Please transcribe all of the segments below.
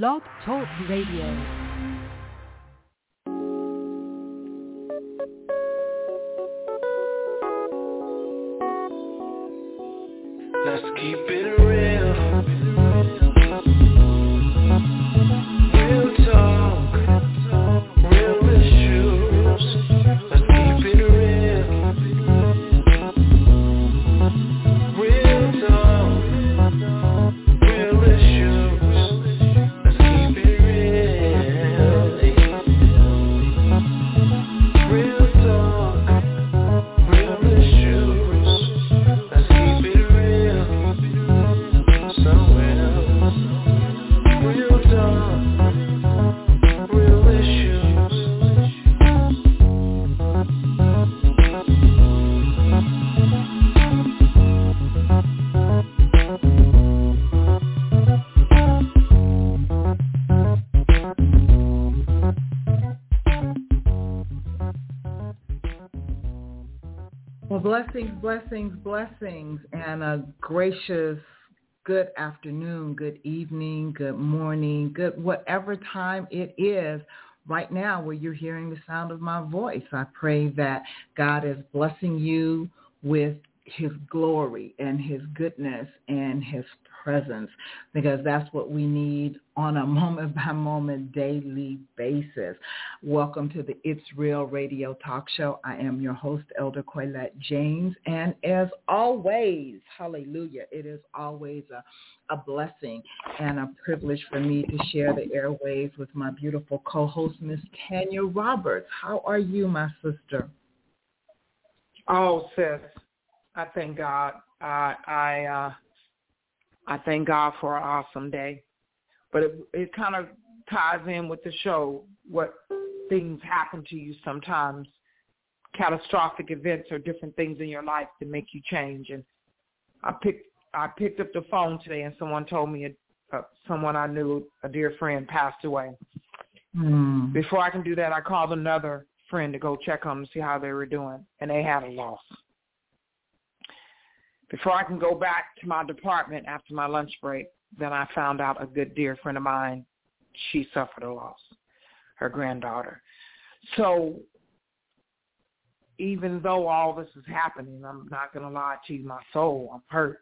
Blog Talk Radio. Blessings, blessings, blessings, and a gracious good afternoon, good evening, good morning, good whatever time it is right now where you're hearing the sound of my voice. I pray that God is blessing you with his glory and his goodness and his presence because that's what we need on a moment by moment daily basis. Welcome to the It's Real Radio Talk Show. I am your host, Elder Quaylette James. And as always, hallelujah, it is always a, a blessing and a privilege for me to share the airwaves with my beautiful co-host, Miss Tanya Roberts. How are you, my sister? Oh, sis, I thank God. I I uh, I thank God for an awesome day. But it it kind of ties in with the show. What things happen to you sometimes, catastrophic events or different things in your life that make you change. And I picked I picked up the phone today, and someone told me a, uh, someone I knew, a dear friend, passed away. Hmm. Before I can do that, I called another friend to go check on them, see how they were doing, and they had a loss. Before I can go back to my department after my lunch break, then I found out a good dear friend of mine, she suffered a loss, her granddaughter. So even though all this is happening, I'm not going to lie to you, my soul, I'm hurt.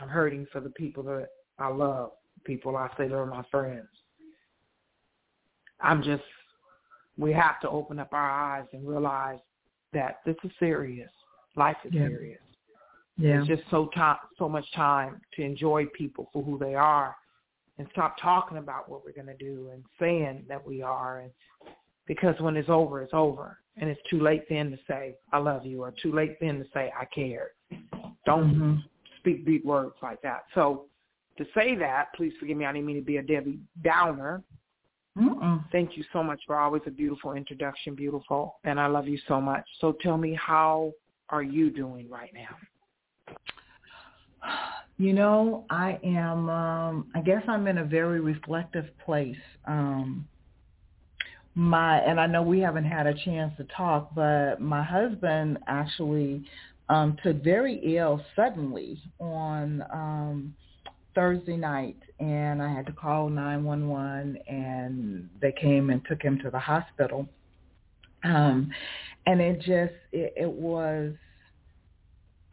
I'm hurting for the people that I love, people I say they're my friends. I'm just, we have to open up our eyes and realize that this is serious. Life is Yeah. serious. Yeah. It's just so time, so much time to enjoy people for who they are, and stop talking about what we're going to do and saying that we are. And because when it's over, it's over, and it's too late then to say I love you, or too late then to say I care. Don't Mhm. speak big words like that. So to say that, please forgive me. I didn't mean to be a Debbie Downer. Mm-mm. Thank you so much for always a beautiful introduction, beautiful, and I love you so much. So tell me, how are you doing right now? You know, I am, um, I guess I'm in a very reflective place. Um, my, and I know we haven't had a chance to talk, but my husband actually um, took very ill suddenly on um, Thursday night, and I had to call 911, and they came and took him to the hospital. Um, and it just, it, it was,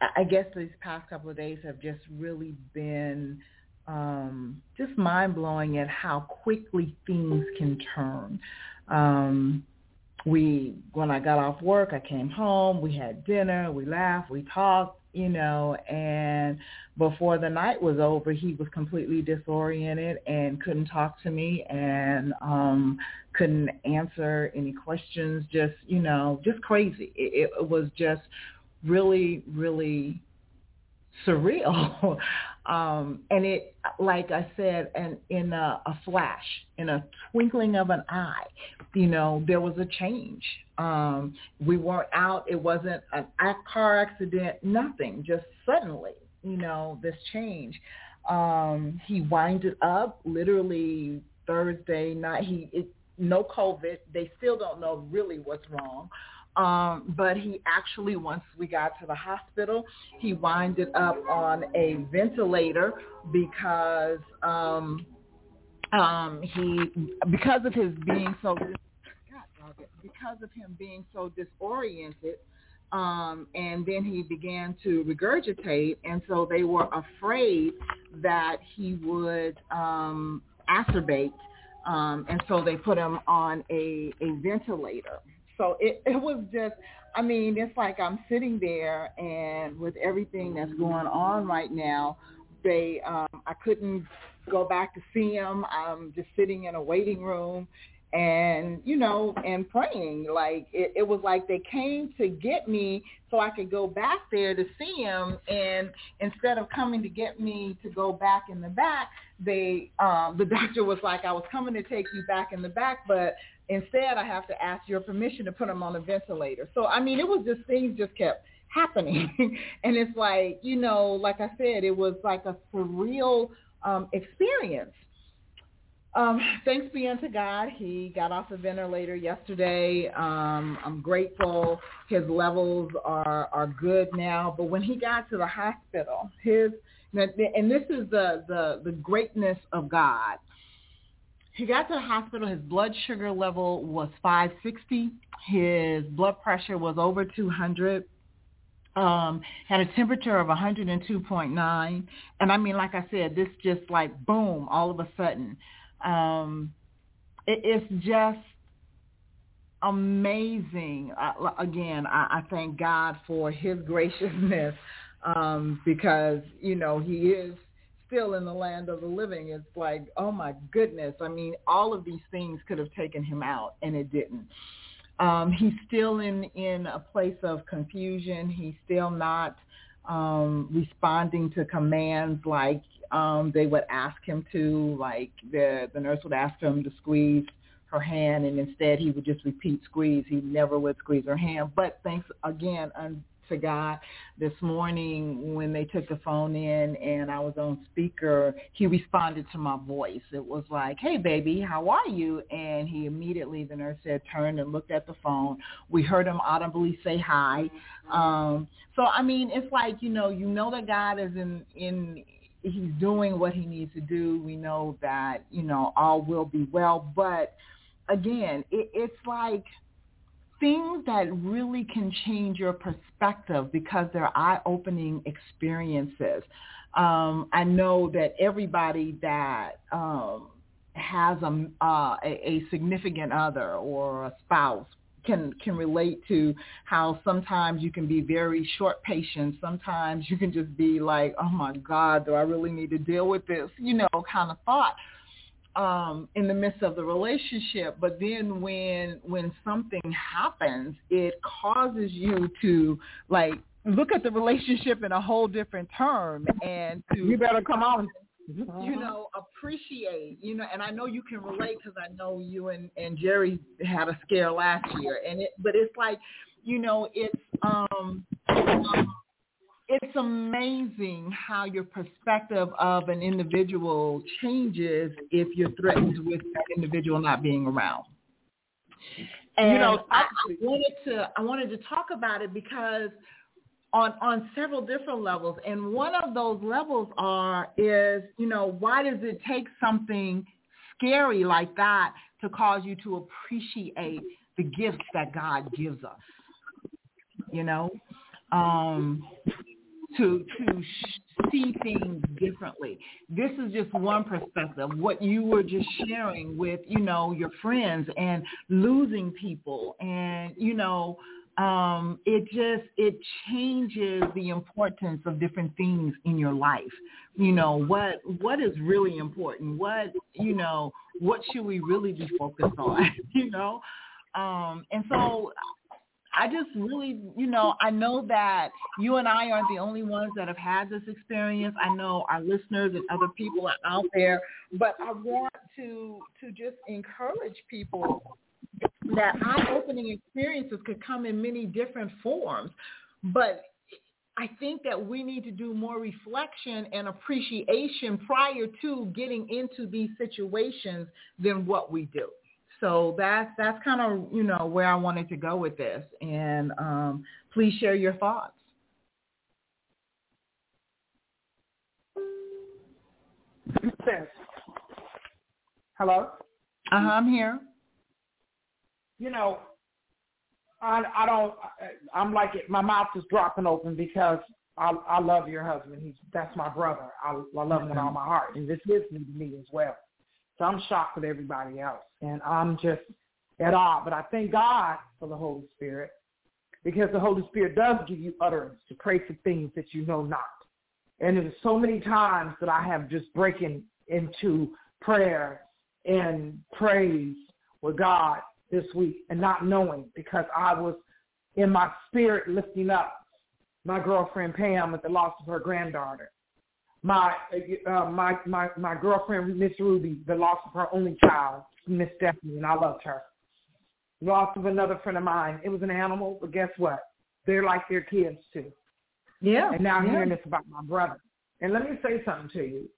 I guess these past couple of days have just really been um, just mind blowing at how quickly things can turn. Um, we, when I got off work, I came home. We had dinner. We laughed. We talked. You know, and before the night was over, he was completely disoriented and couldn't talk to me and um, couldn't answer any questions. Just, you know, just crazy. It, it was just really, really surreal. um, and it, like I said, and in a, a flash, in a twinkling of an eye, you know, there was a change. Um, we weren't out. It wasn't a car accident, nothing. Just suddenly, you know, this change. Um, he winded up literally Thursday night. He it, no COVID. They still don't know really what's wrong. Um, but he actually, once we got to the hospital, he winded up on a ventilator because um, um, he because of his being so because of him being so disoriented, um, and then he began to regurgitate, and so they were afraid that he would um, acerbate, um, and so they put him on a, a ventilator. So it, it was just, I mean, it's like I'm sitting there, and with everything that's going on right now, they, um, I couldn't go back to see him. I'm just sitting in a waiting room, and you know and praying like it, it was like they came to get me so i could go back there to see him and instead of coming to get me to go back in the back they um the doctor was like i was coming to take you back in the back but instead i have to ask your permission to put him on a ventilator so i mean it was just things just kept happening and it's like you know like i said it was like a surreal um experience um, thanks be unto God. He got off the ventilator yesterday. Um, I'm grateful. His levels are are good now. But when he got to the hospital, his and this is the the the greatness of God. He got to the hospital. His blood sugar level was 560. His blood pressure was over 200 um, had a temperature of 102.9. And I mean, like I said, this just like boom, all of a sudden. Um, it, it's just amazing. Uh, again, I, I thank God for his graciousness um, because, you know, he is still in the land of the living. It's like, oh my goodness. I mean, all of these things could have taken him out and it didn't. Um, he's still in, in a place of confusion. He's still not um, responding to commands like um, they would ask him to, like the the nurse would ask him to squeeze her hand, and instead he would just repeat squeeze. He never would squeeze her hand. But thanks again to God, this morning when they took the phone in and I was on speaker, he responded to my voice. It was like, "Hey, baby, how are you?" And he immediately, the nurse said, turned and looked at the phone. We heard him audibly say hi. Um, so I mean, it's like you know, you know that God is in in he's doing what he needs to do. We know that, you know, all will be well. But again, it, it's like things that really can change your perspective because they're eye-opening experiences. Um, I know that everybody that um, has a, uh, a, a significant other or a spouse can can relate to how sometimes you can be very short patient. Sometimes you can just be like, oh my God, do I really need to deal with this? You know, kind of thought um, in the midst of the relationship. But then when when something happens, it causes you to like look at the relationship in a whole different term and to you better come on you know, appreciate, you know, and I know you can relate because I know you and, and Jerry had a scare last year and it, but it's like, you know, it's, um, it's amazing how your perspective of an individual changes if you're threatened with that individual not being around. And you know, I, I wanted to I wanted to talk about it because on on several different levels and one of those levels are is you know why does it take something scary like that to cause you to appreciate the gifts that God gives us you know um to to see things differently this is just one perspective what you were just sharing with you know your friends and losing people and you know um, it just it changes the importance of different things in your life. You know what what is really important. What you know what should we really be focused on? you know, um, and so I just really, you know, I know that you and I aren't the only ones that have had this experience. I know our listeners and other people are out there, but I want to to just encourage people that eye-opening experiences could come in many different forms. But I think that we need to do more reflection and appreciation prior to getting into these situations than what we do. So that's that's kind of you know where I wanted to go with this, and um, please share your thoughts. Hello? Uh-huh, I'm here. You know, I I don't I'm like it my mouth is dropping open because I I love your husband. He's that's my brother. I I love him with all my heart. And this is new to me as well. So I'm shocked with everybody else. And I'm just at awe. But I thank God for the Holy Spirit because the Holy Spirit does give you utterance to pray for things that you know not. And there's so many times that I have just breaking into prayer and praise with God this week and not knowing because I was in my spirit lifting up my girlfriend Pam at the loss of her granddaughter. My uh, my my my girlfriend Miss Ruby, the loss of her only child, Miss Stephanie, and I loved her. Loss of another friend of mine. It was an animal, but guess what? They're like their kids too. Yeah. And now I'm yeah. hearing this about my brother. And let me say something to you.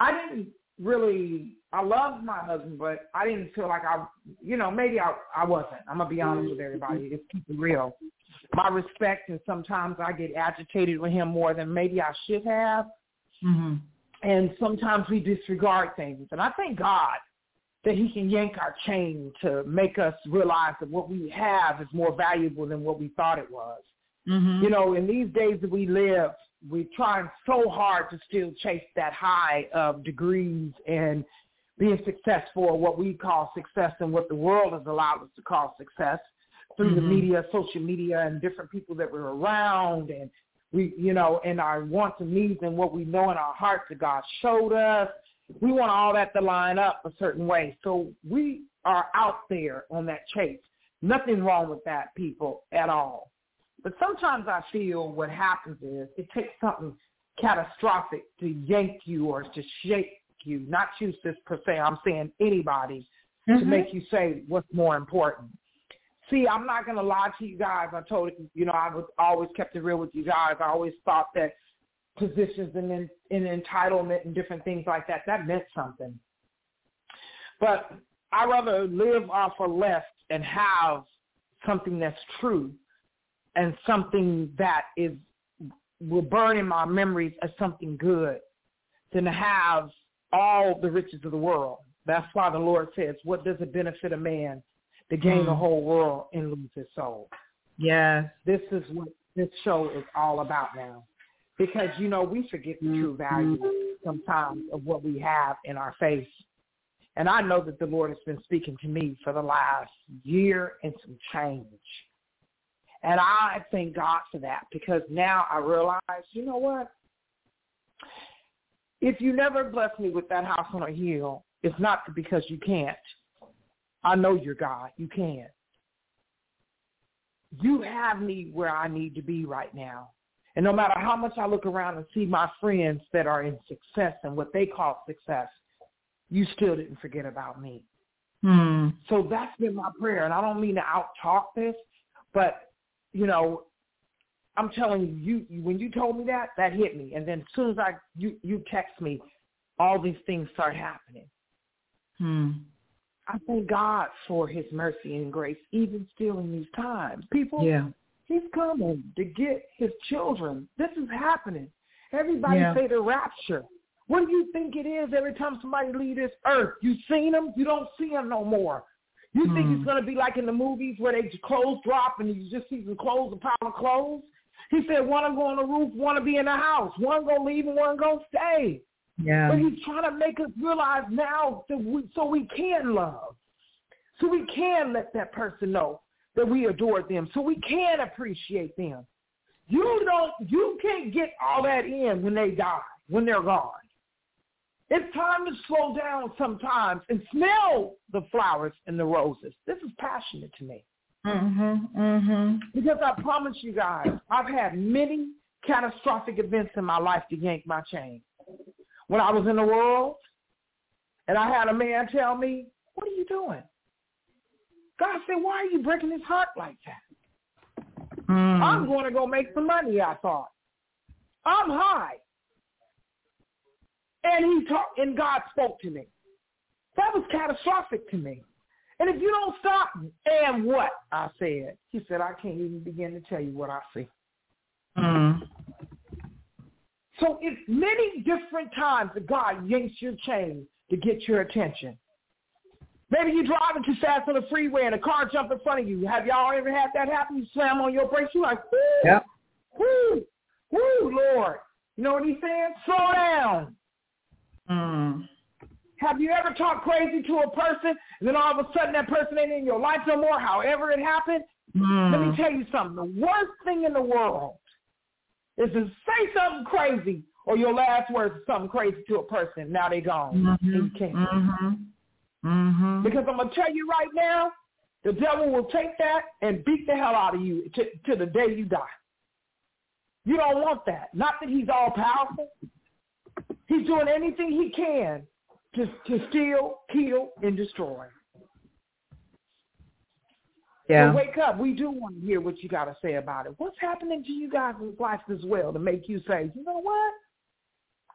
I didn't really I loved my husband, but I didn't feel like I you know, maybe I I wasn't. I'm gonna be honest with everybody. Just keep it real. My respect and sometimes I get agitated with him more than maybe I should have. Mhm. And sometimes we disregard things. And I thank God that he can yank our chain to make us realize that what we have is more valuable than what we thought it was. Mhm. You know, in these days that we live, we're trying so hard to still chase that high of degrees and being successful what we call success and what the world has allowed us to call success through the Mhm. media, social media and different people that we're around and we you know, and our wants and needs and what we know in our hearts that God showed us. We want all that to line up a certain way. So we are out there on that chase. Nothing wrong with that, people, at all. But sometimes I feel what happens is it takes something catastrophic to yank you or to shake you, not you per se, I'm saying anybody, to Mhm. make you say what's more important. See, I'm not to lie to you guys. I told you, you know, I was always kept it real with you guys. I always thought that positions and in, entitlement and different things like that, that meant something. But I rather live off of less and have something that's true and something that is will burn in my memories as something good than to have all the riches of the world. That's why the Lord says, what does it benefit a man to gain the Mm. whole world and lose his soul? Yes. This is what this show is all about now. Because, you know, we forget the true value sometimes of what we have in our face. And I know that the Lord has been speaking to me for the last year and some change. And I thank God for that because now I realize, you know what? If you never bless me with that house on a hill, it's not because you can't. I know you're God. You can. You have me where I need to be right now. And no matter how much I look around and see my friends that are in success and what they call success, you still didn't forget about me. Hmm. So that's been my prayer. And I don't mean to out talk this, but you know, I'm telling you, you, when you told me that, that hit me. And then as soon as I you you text me, all these things start happening. Hmm. I thank God for His mercy and grace, even still in these times. People, Yeah. He's coming to get His children. This is happening. Everybody Yeah. say the rapture. What do you think it is every time somebody leave this earth? You seen them? You don't see them no more. You think Hmm. it's going to be like in the movies where they clothes drop and you just see some clothes, a pile of clothes? He said one will go on the roof, one will be in the house. One going to leave and one going to stay. Yeah. But he's trying to make us realize now that we, so we can love. So we can let that person know that we adore them. So we can appreciate them. You don't, you can't get all that in when they die, when they're gone. It's time to slow down sometimes and smell the flowers and the roses. This is passionate to me. Mhm. Mhm. Because I promise you guys, I've had many catastrophic events in my life to yank my chain. When I was in the world, and I had a man tell me, what are you doing? God said, why are you breaking his heart like that? Hmm. I'm going to go make some money, I thought. I'm high. And he talked, and God spoke to me. That was catastrophic to me. And if you don't stop, and what? I said. He said, I can't even begin to tell you what I see. Hmm. So it's many different times that God yanks your chain to get your attention. Maybe you're driving too fast on the freeway and a car jumped in front of you. Have y'all ever had that happen? You slam on your brakes, you're like, whoo, Yep. whoo, whoo, Lord. You know what he's saying? Slow down. Mm. Have you ever talked crazy to a person and then all of a sudden that person ain't in your life no more, however it happened? Let me Mm. tell you something. The worst thing in the world is to say something crazy or your last words is something crazy to a person. Now they gone. And you can't. Mhm. Mhm. Because I'm going to tell you right now, the devil will take that and beat the hell out of you to, to the day you die. You don't want that. Not that he's all powerful. He's doing anything he can to, to steal, kill, and destroy. Yeah. So wake up. We do want to hear what you got to say about it. What's happening to you guys' life as well to make you say, you know what?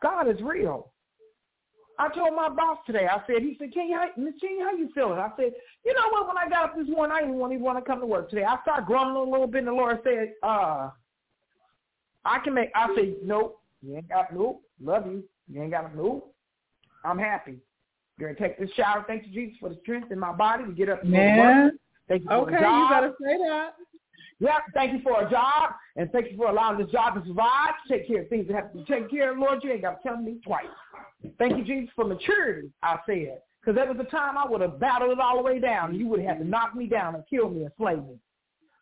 God is real. I told my boss today, I said, he said, King, how, Miss Jean, how you feeling? I said, you know what, when I got up this morning, I didn't even want to come to work today. I started grumbling a little bit, and the Lord said, uh, I can make, I said, nope, you ain't got, nope, love you. You ain't got, nope, I'm happy. You're going to take this shower. Thank you, Jesus, for the strength in my body to get up and go to work. Thank you for Okay, a you job. better say that. Yep, thank you for a job, and thank you for allowing this job to survive, take care of things that have to be taken care of. Lord, you ain't got to tell me twice. Thank you, Jesus, for maturity, I said. Because there was a time I would have battled it all the way down, and you would have had to knock me down and kill me and slay me.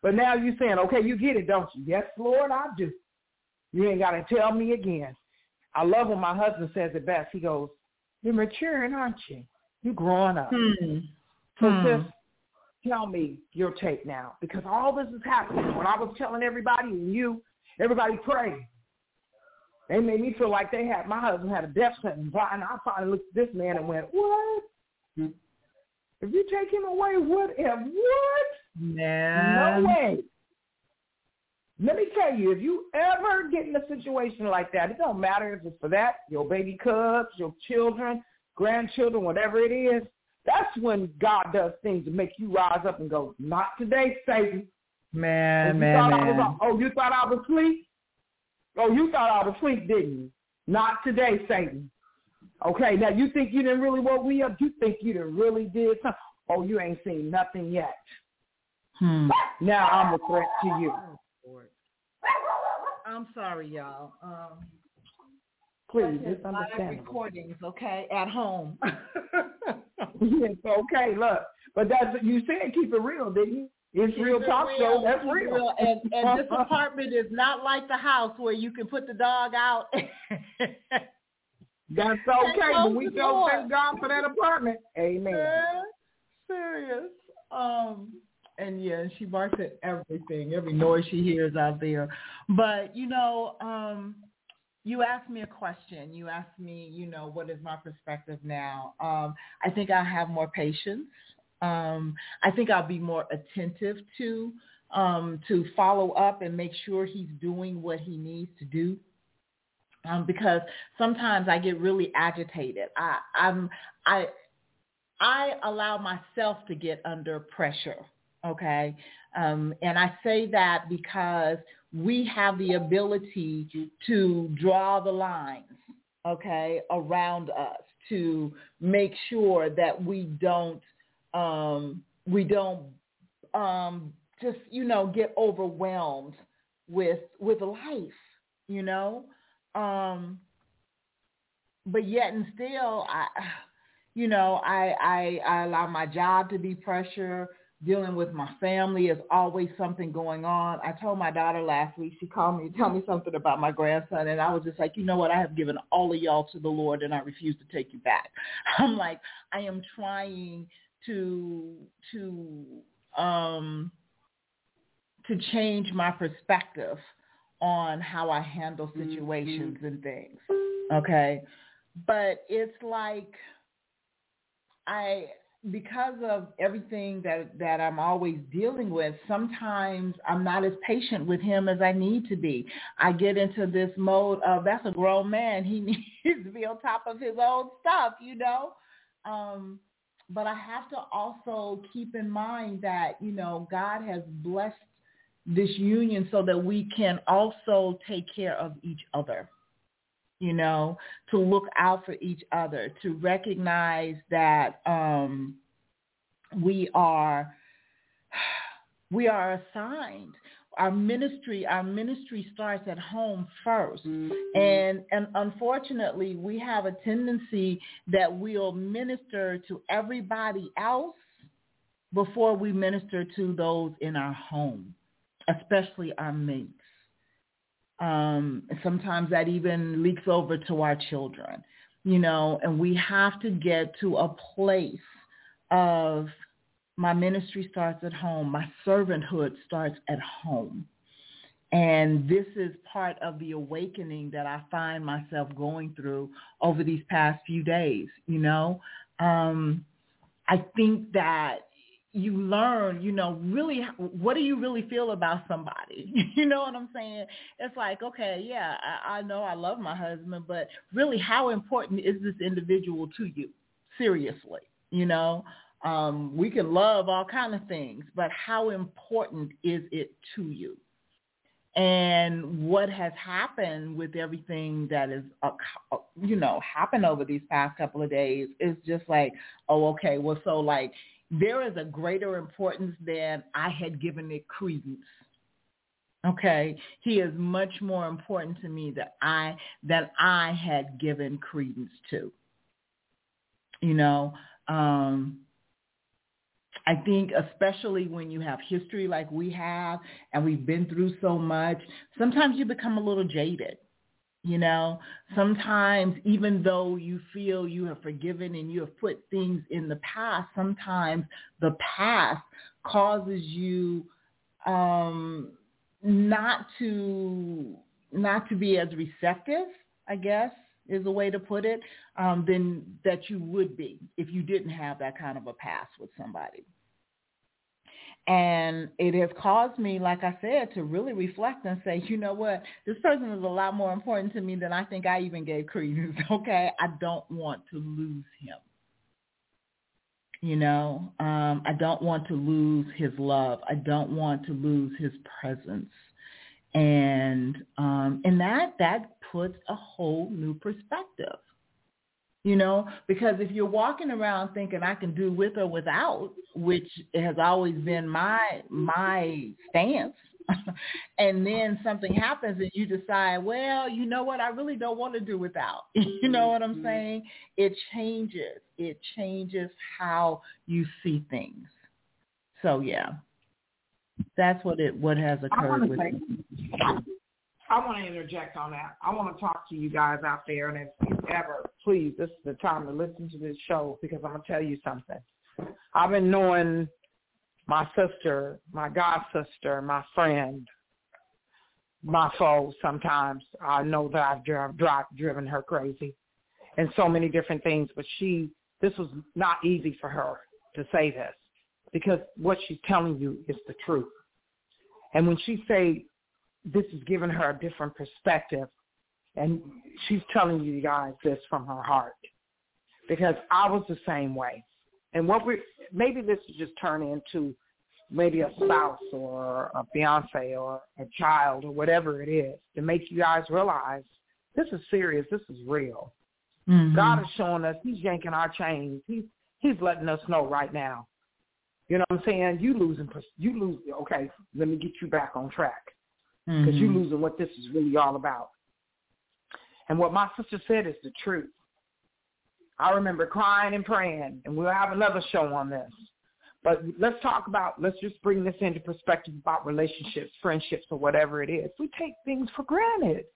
But now you're saying, okay, you get it, don't you? Yes, Lord, I do. You ain't got to tell me again. I love when my husband says it best. He goes, you're maturing, aren't you? You're growing up. Hmm. So Hmm. sis, tell me your take now, because all this is happening. When I was telling everybody and you, everybody pray. They made me feel like they had my husband had a death sentence. And I finally looked at this man and went, "What? If you take him away, what? If what? Man. No way." Let me tell you, if you ever get in a situation like that, it don't matter if it's for that, your baby cubs, your children, grandchildren, whatever it is, that's when God does things to make you rise up and go, not today, Satan. Oh, Man, you man, thought I man. was, oh, you thought I was asleep? Oh, you thought I was asleep, didn't you? Not today, Satan. Okay, now you think you didn't really woke me up? You think you didn't really did something? Oh, you ain't seen nothing yet. Hmm. Now I'm a threat to you. I'm sorry, y'all. Um, Please, it's understandable. recordings, okay, at home. It's okay, look. But that's you said keep it real, didn't you? It's real Keep it talk show. That's it real. And, and this apartment is not like the house where you can put the dog out. That's okay. But we go thank God for that apartment. Amen. Serious. Um, and yeah, she barks at everything, every noise she hears out there. But you know, um, you asked me a question. You asked me, you know, what is my perspective now? Um, I think I'll have more patience. Um, I think I'll be more attentive to um, to follow up and make sure he's doing what he needs to do. Um, because sometimes I get really agitated. I, I'm I I allow myself to get under pressure. Okay. Um, and I say that because we have the ability to draw the lines, okay, around us to make sure that we don't, um, we don't um, just, you know, get overwhelmed with, with life, you know? Um, but yet and still, I, you know, I, I, I allow my job to be pressure. Dealing with my family is always something going on. I told my daughter last week, she called me to tell me something about my grandson, and I was just like, you know what, I have given all of y'all to the Lord, and I refuse to take you back. I'm like, I am trying to to um to change my perspective on how I handle situations and things. Okay. But it's like I because of everything that that I'm always dealing with, sometimes I'm not as patient with him as I need to be. I get into this mode of that's a grown man. He needs to be on top of his own stuff, you know. Um but I have to also keep in mind that, you know, God has blessed this union so that we can also take care of each other. You know, to look out for each other, to recognize that um, we are we are assigned. Our ministry our ministry starts at home 1st mm-hmm. and and unfortunately we have a tendency that we'll minister to everybody else before we minister to those in our home especially our mates um, sometimes that even leaks over to our children, you know, and we have to get to a place of my ministry starts at home. My servanthood starts at home. And this is part of the awakening that I find myself going through over these past few days, you know. Um, I think that you learn, you know, really what do you really feel about somebody? you know what I'm saying? It's like, okay, yeah, I, I know I love my husband, but really how important is this individual to you? Seriously, you know? Um, we can love all kind of things, but how important is it to you? And what has happened with everything that is, uh, you know, happened over these past couple of days is just like, oh, okay, well, so like there is a greater importance than I had given it credence. Okay, he is much more important to me that I than I had given credence to. You know, um, I think especially when you have history like we have and we've been through so much, sometimes you become a little jaded. You know, sometimes even though you feel you have forgiven and you have put things in the past, sometimes the past causes you um, not to not to be as receptive, I guess is a way to put it, um, than that you would be if you didn't have that kind of a past with somebody. And it has caused me, like I said, to really reflect and say, you know what, this person is a lot more important to me than I think I even gave credence. Okay, I don't want to lose him. You know, um, I don't want to lose his love. I don't want to lose his presence. And um, and that that puts a whole new perspective you know because if you're walking around thinking i can do with or without which has always been my my stance and then something happens and you decide well you know what? I really don't want to do without. You know what i'm mm-hmm. saying? It changes. It changes how you see things. So yeah. That's what it what has occurred with me I want to interject on that. I want to talk to you guys out there, and if you ever, please, this is the time to listen to this show because I'm to tell you something. I've been knowing my sister, my god sister, my friend, my foe. Sometimes I know that I've driven, driven her crazy, and so many different things. But she, this was not easy for her to say this because what she's telling you is the truth. And when she say this is giving her a different perspective. And she's telling you guys this from her heart. Because I was the same way. And what we maybe this will just turn into maybe a spouse or a fiance or a child or whatever it is to make you guys realize this is serious, this is real. Mm-hmm. God is showing us he's yanking our chains. He's he's letting us know right now. You know what I'm saying? You losing you lose okay, let me get you back on track because mm-hmm. you're losing what this is really all about. And what my sister said is the truth. I remember crying and praying, and we'll have another show on this. But let's talk about, let's just bring this into perspective about relationships, friendships, or whatever it is. We take things for granted.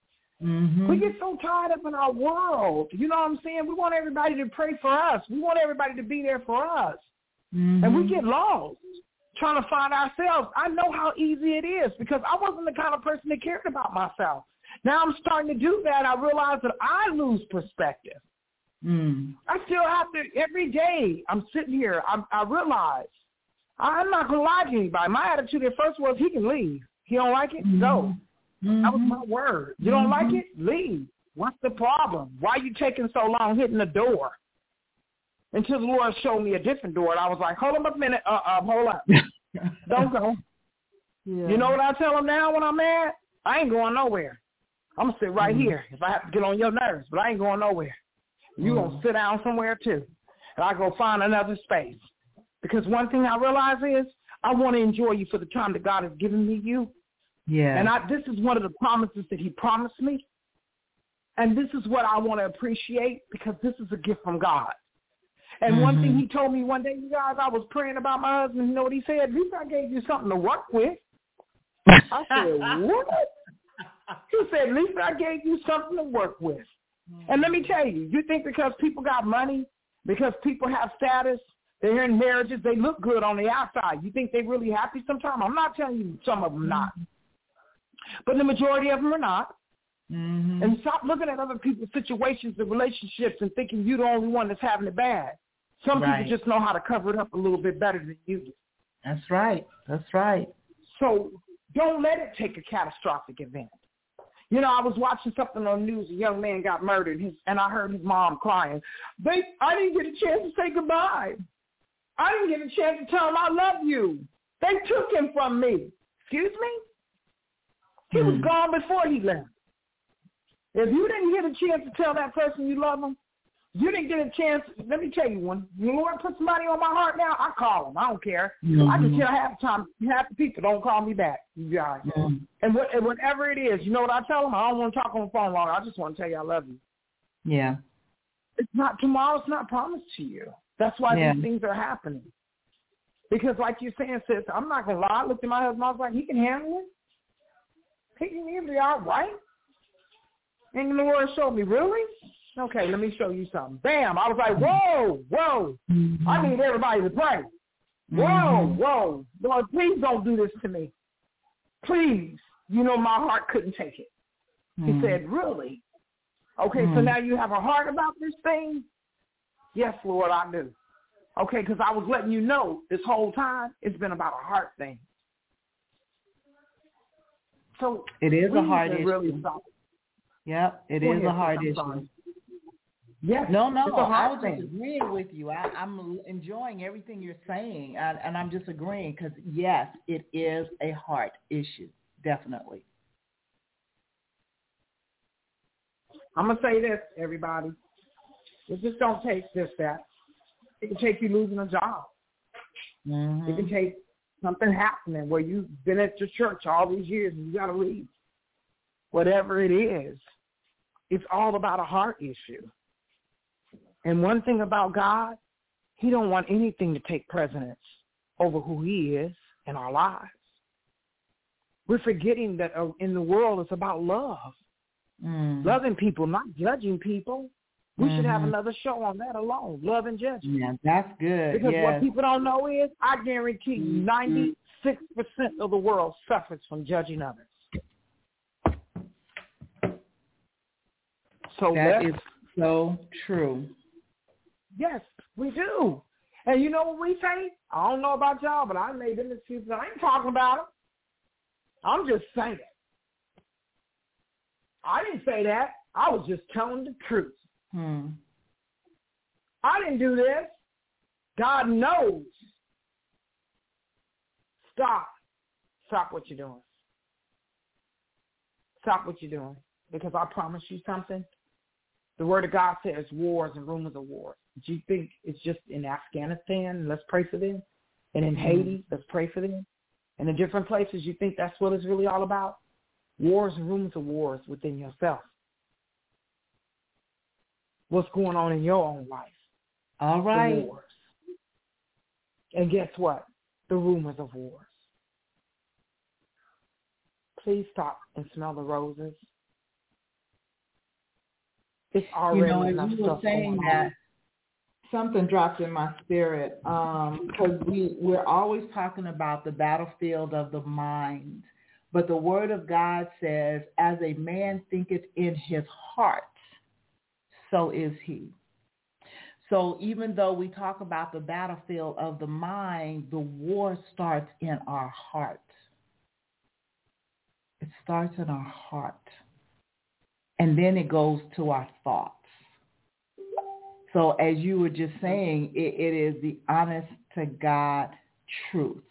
Mm-hmm. We get so tied up in our world. You know what I'm saying? We want everybody to pray for us. We want everybody to be there for us. Mm-hmm. And we get lost trying to find ourselves. I know how easy it is because I wasn't the kind of person that cared about myself. Now I'm starting to do that. I realize that I lose perspective. Mm. I still have to every day. I'm sitting here. I, I realize I'm not gonna lie to anybody. My attitude at first was he can leave. He don't like it, mm-hmm. go. Mm-hmm. That was my word. You don't like mm-hmm. it, leave. What's the problem? Why are you taking so long hitting the door? Until the Lord showed me a different door. And I was like, hold up a minute. Uh, uh, hold up. Don't go. Yeah. You know what I tell him now when I'm mad? I ain't going nowhere. I'm gonna sit right Mhm. here if I have to get on your nerves, but I ain't going nowhere. You gonna Mhm. sit down somewhere too, and I go find another space. Because one thing I realize is I want to enjoy you for the time that God has given me you, Yeah. and I this is one of the promises that He promised me, and this is what I want to appreciate because this is a gift from God. And one thing Mhm. He told me one day, you guys, I was praying about my husband. You know what He said? At least I gave you something to work with. I said, what? He said, at least I gave you something to work with. And let me tell you, you think because people got money, because people have status, they're in marriages, they look good on the outside. You think they're really happy sometimes? I'm not telling you some of them not. But the majority of them are not. Mhm. And stop looking at other people's situations and relationships and thinking you're the only one that's having it bad. Some Right. people just know how to cover it up a little bit better than you do. That's right. That's right. So don't let it take a catastrophic event. You know, I was watching something on the news. A young man got murdered, his, and I heard his mom crying. They, I didn't get a chance to say goodbye. I didn't get a chance to tell him I love you. They took him from me. Excuse me? He was Hmm. gone before he left. If you didn't get a chance to tell that person you love them, you didn't get a chance. Let me tell you, one the Lord puts somebody on my heart now, I call them. I don't care. I can Mhm. tell half the time, half the people don't call me back. You guys. Mhm. And, what, and whatever it is, you know what I tell them? I don't want to talk on the phone long. I just want to tell you I love you. Yeah. It's not tomorrow's not promised to you. That's why Yeah. these things are happening. Because like you're saying, sis, I'm not gonna lie. I looked at my husband. I was like, he can handle it. He can he'll be all right. And the Lord showed me, really? Okay, let me show you something. Bam! I was like, whoa, whoa! I need everybody to pray. Whoa, Mhm. whoa. Lord, please don't do this to me. Please. You know my heart couldn't take it. He Mhm. said, really? Okay, so Hmm. now you have a heart about this thing? Yes, Lord, I do. Okay, because I was letting you know this whole time it's been about a heart thing. So It is a heart issue. really stop. Yep. It Go is ahead, a sis, hard I'm issue. sorry. Yes, No, no, it's a I hard was thing. just agreeing with you. I, I'm enjoying everything you're saying, and, and I'm just agreeing because yes, it is a heart issue, definitely. I'm gonna say this, everybody. It just don't take this that. It can take you losing a job. Mm-hmm. It can take something happening where you've been at your church all these years and you got to leave. Whatever it is, it's all about a heart issue. And one thing about God, he don't want anything to take precedence over who he is in our lives. We're forgetting that uh, in the world it's about love, Mm. loving people, not judging people. We should have Mhm. another show on that alone, love and judgment. Yeah, that's good. Because yes. what people don't know is, I guarantee you, Mhm. 96% of the world suffers from judging others. So that is so true. yes, we do. And you know what we say? I don't know about y'all, but I made them excuses. I ain't talking about them. I'm just saying. It. I didn't say that. I was just telling the truth. Hmm. I didn't do this. God knows. Stop. Stop what you're doing. Stop what you're doing. Because I promise you something. The word of God says wars and rumors of wars. Do you think it's just in Afghanistan? Let's pray for them. And in mm-hmm. Haiti, let's pray for them. And in different places, you think that's what it's really all about? Wars and rumors of wars within yourself. What's going on in your own life? All right. the wars. And guess what? The rumors of wars. Please stop and smell the roses. It's already You know, enough you were saying that, something dropped in my spirit um, because we we're always talking about the battlefield of the mind, but the Word of God says, "As a man thinketh in his heart, so is he." So even though we talk about the battlefield of the mind, the war starts in our heart. It starts in our heart. And then it goes to our thoughts. So as you were just saying, it, it is the honest to God truth.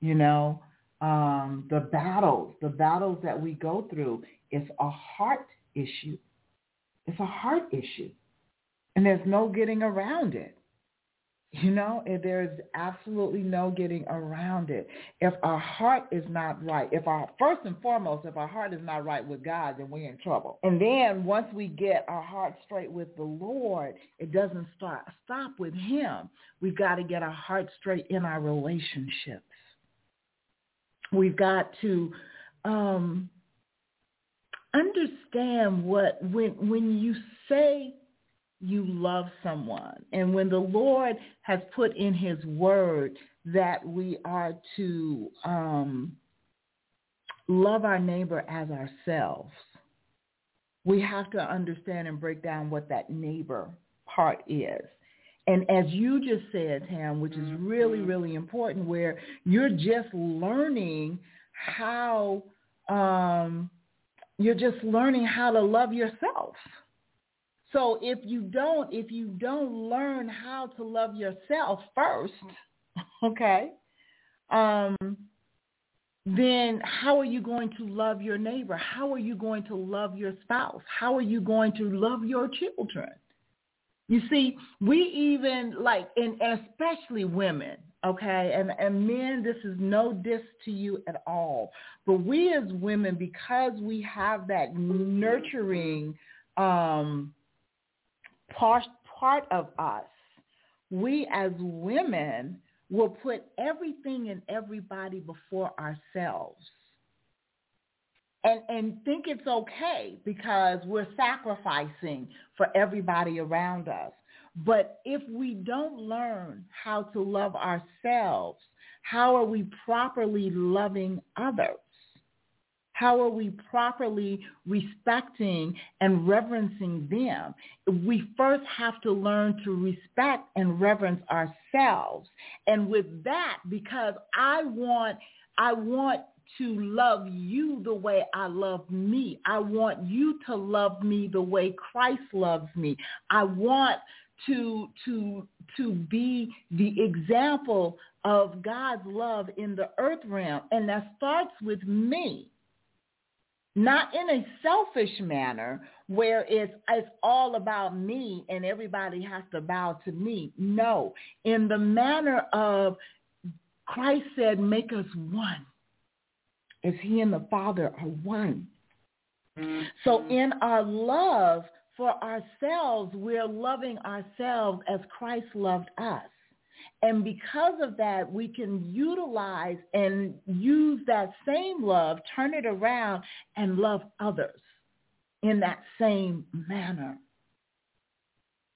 You know, um, the battles, the battles that we go through, It's a heart issue. It's a heart issue. And there's no getting around it. You know, there's absolutely no getting around it. If our heart is not right, if our first and foremost, if our heart is not right with God, then we're in trouble. And then once we get our heart straight with the Lord, it doesn't start stop with Him. We've got to get our heart straight in our relationships. We've got to um, understand what when when you say you love someone. And when the Lord has put in his word that we are to um, love our neighbor as ourselves, we have to understand and break down what that neighbor part is. And as you just said, Tam, which is really, Mm-hmm. really important, where you're just learning how, um, you're just learning how to love yourself. So if you don't, if you don't learn how to love yourself first, okay, um, then how are you going to love your neighbor? How are you going to love your spouse? How are you going to love your children? You see, we even like, and, especially women, okay, and, and men, this is no diss to you at all. But we as women, because we have that nurturing um, part, part of us, we as women will put everything and everybody before ourselves and and think it's okay because we're sacrificing for everybody around us. But if we don't learn how to love ourselves, how are we properly loving others? How are we properly respecting and reverencing them? We first have to learn to respect and reverence ourselves. And with that, because I want, I want to love you the way I love me. I want you to love me the way Christ loves me. I want to to to be the example of God's love in the earth realm and that starts with me. Not in a selfish manner where it's it's all about me and everybody has to bow to me. No, in the manner of Christ said make us one as he and the Father are one. Mm-hmm. So in our love for ourselves, we're loving ourselves as Christ loved us. And because of that, we can utilize and use that same love, turn it around and love others in that same manner.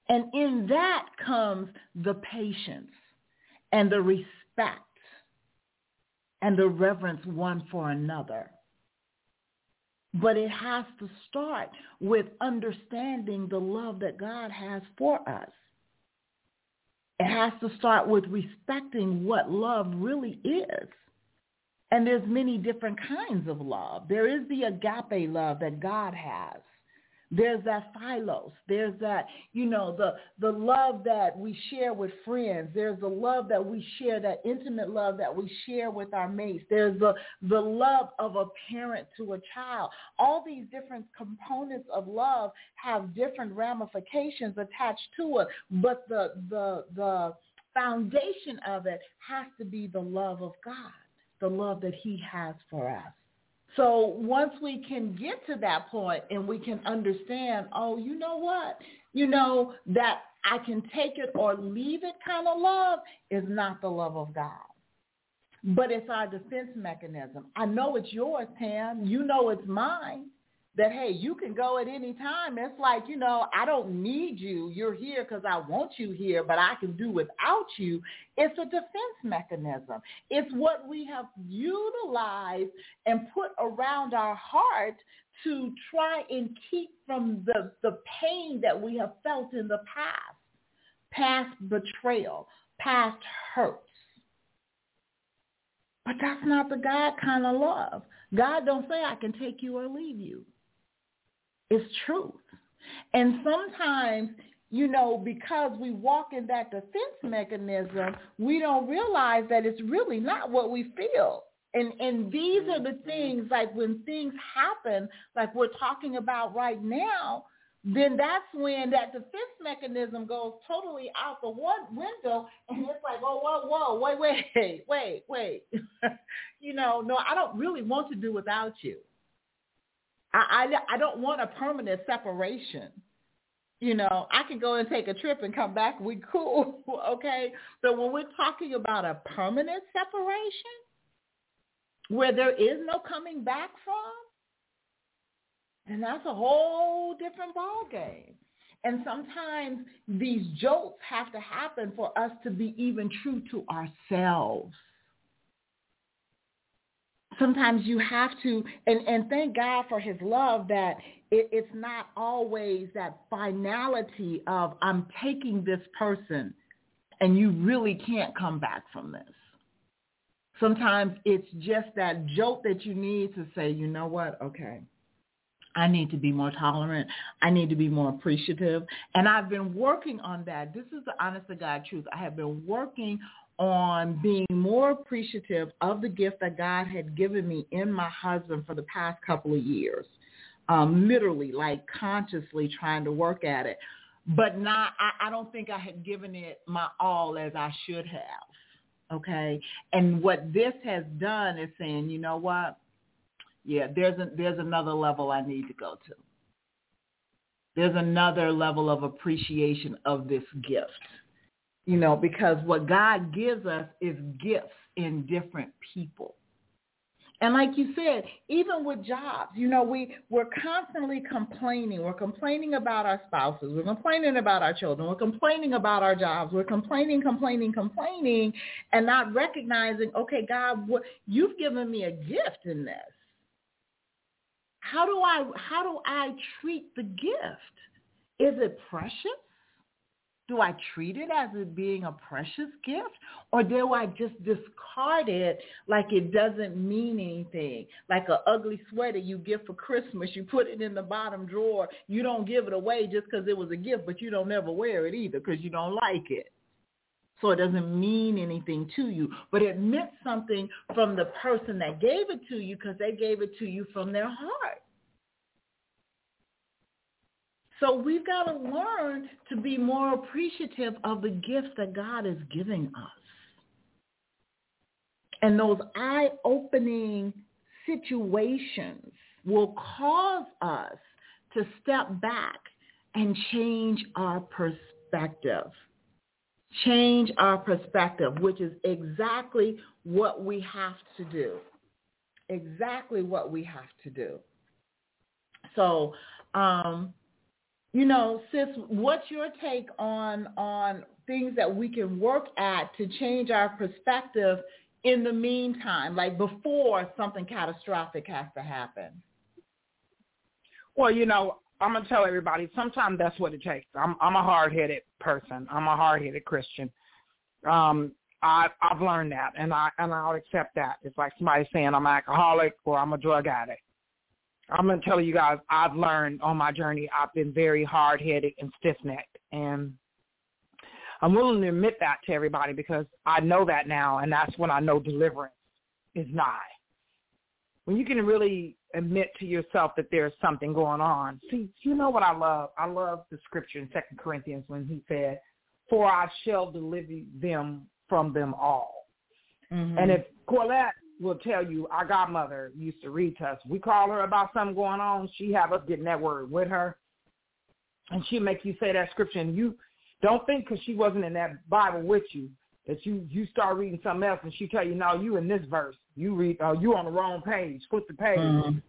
And in that comes the patience and the respect and the reverence one for another. But it has to start with understanding the love that God has for us. It has to start with respecting what love really is. And there's many different kinds of love. There is the agape love that God has. There's that philos. There's that, you know, the, the love that we share with friends. There's the love that we share, that intimate love that we share with our mates. There's the, the love of a parent to a child. All these different components of love have different ramifications attached to it. But the, the, the foundation of it has to be the love of God, the love that he has for us. So once we can get to that point and we can understand, oh, you know what? You know, that I can take it or leave it kind of love is not the love of God. But it's our defense mechanism. I know it's yours, Pam. You know it's mine. That, hey, you can go at any time. It's like, you know, I don't need you. You're here because I want you here, but I can do without you. It's a defense mechanism. It's what we have utilized and put around our heart to try and keep from the, the pain that we have felt in the past, past betrayal, past hurts. But that's not the God kind of love. God don't say I can take you or leave you. It's truth. And sometimes, you know, because we walk in that defense mechanism, we don't realize that it's really not what we feel. And and these are the things like when things happen, like we're talking about right now, then that's when that defense mechanism goes totally out the one window and it's like, oh, whoa, whoa, wait, wait, wait, wait. you know, no, I don't really want to do without you. I, I, I don't want a permanent separation. You know, I can go and take a trip and come back. We cool, okay? But when we're talking about a permanent separation, where there is no coming back from, then that's a whole different ball game. And sometimes these jolts have to happen for us to be even true to ourselves. Sometimes you have to, and, and thank God for his love that it, it's not always that finality of I'm taking this person and you really can't come back from this. Sometimes it's just that jolt that you need to say, you know what, okay, I need to be more tolerant. I need to be more appreciative. And I've been working on that. This is the honest to God truth. I have been working on being more appreciative of the gift that God had given me in my husband for the past couple of years. Um, literally, like consciously trying to work at it. But not, I, I don't think I had given it my all as I should have. Okay. And what this has done is saying, you know what? yeah, there's a, there's another level I need to go to. There's another level of appreciation of this gift. You know, because what God gives us is gifts in different people. And like you said, even with jobs, you know, we, we're constantly complaining. We're complaining about our spouses. We're complaining about our children. We're complaining about our jobs. We're complaining, complaining, complaining, and not recognizing, okay, God, what, you've given me a gift in this how do I how do I treat the gift? Is it precious? Do I treat it as it being a precious gift? Or do I just discard it like it doesn't mean anything? Like an ugly sweater you give for Christmas, you put it in the bottom drawer. You don't give it away just because it was a gift, but you don't ever wear it either because you don't like it. So it doesn't mean anything to you. But it meant something from the person that gave it to you because they gave it to you from their heart. So we've got to learn to be more appreciative of the gifts that God is giving us. And those eye-opening situations will cause us to step back and change our perspective change our perspective, which is exactly what we have to do. Exactly what we have to do. So, um, you know, sis, what's your take on on things that we can work at to change our perspective in the meantime, like before something catastrophic has to happen? Well, you know, I'm gonna tell everybody. Sometimes that's what it takes. I'm I'm a hard headed person. I'm a hard headed Christian. Um, I I've learned that, and I and I'll accept that. It's like somebody saying I'm an alcoholic or I'm a drug addict. I'm gonna tell you guys. I've learned on my journey. I've been very hard headed and stiff necked, and I'm willing to admit that to everybody because I know that now, and that's when I know deliverance is nigh. When you can really admit to yourself that there's something going on. See, you know what I love? I love the scripture in Second Corinthians when he said, "For I shall deliver them from them all." Mm-hmm. And if Colette will tell you, our godmother used to read to us. We call her about something going on. She have us getting that word with her, and she make you say that scripture. And you don't think because she wasn't in that Bible with you that you you start reading something else and she tell you, no, you in this verse. You read, uh, you on the wrong page. Flip the page. Mm-hmm.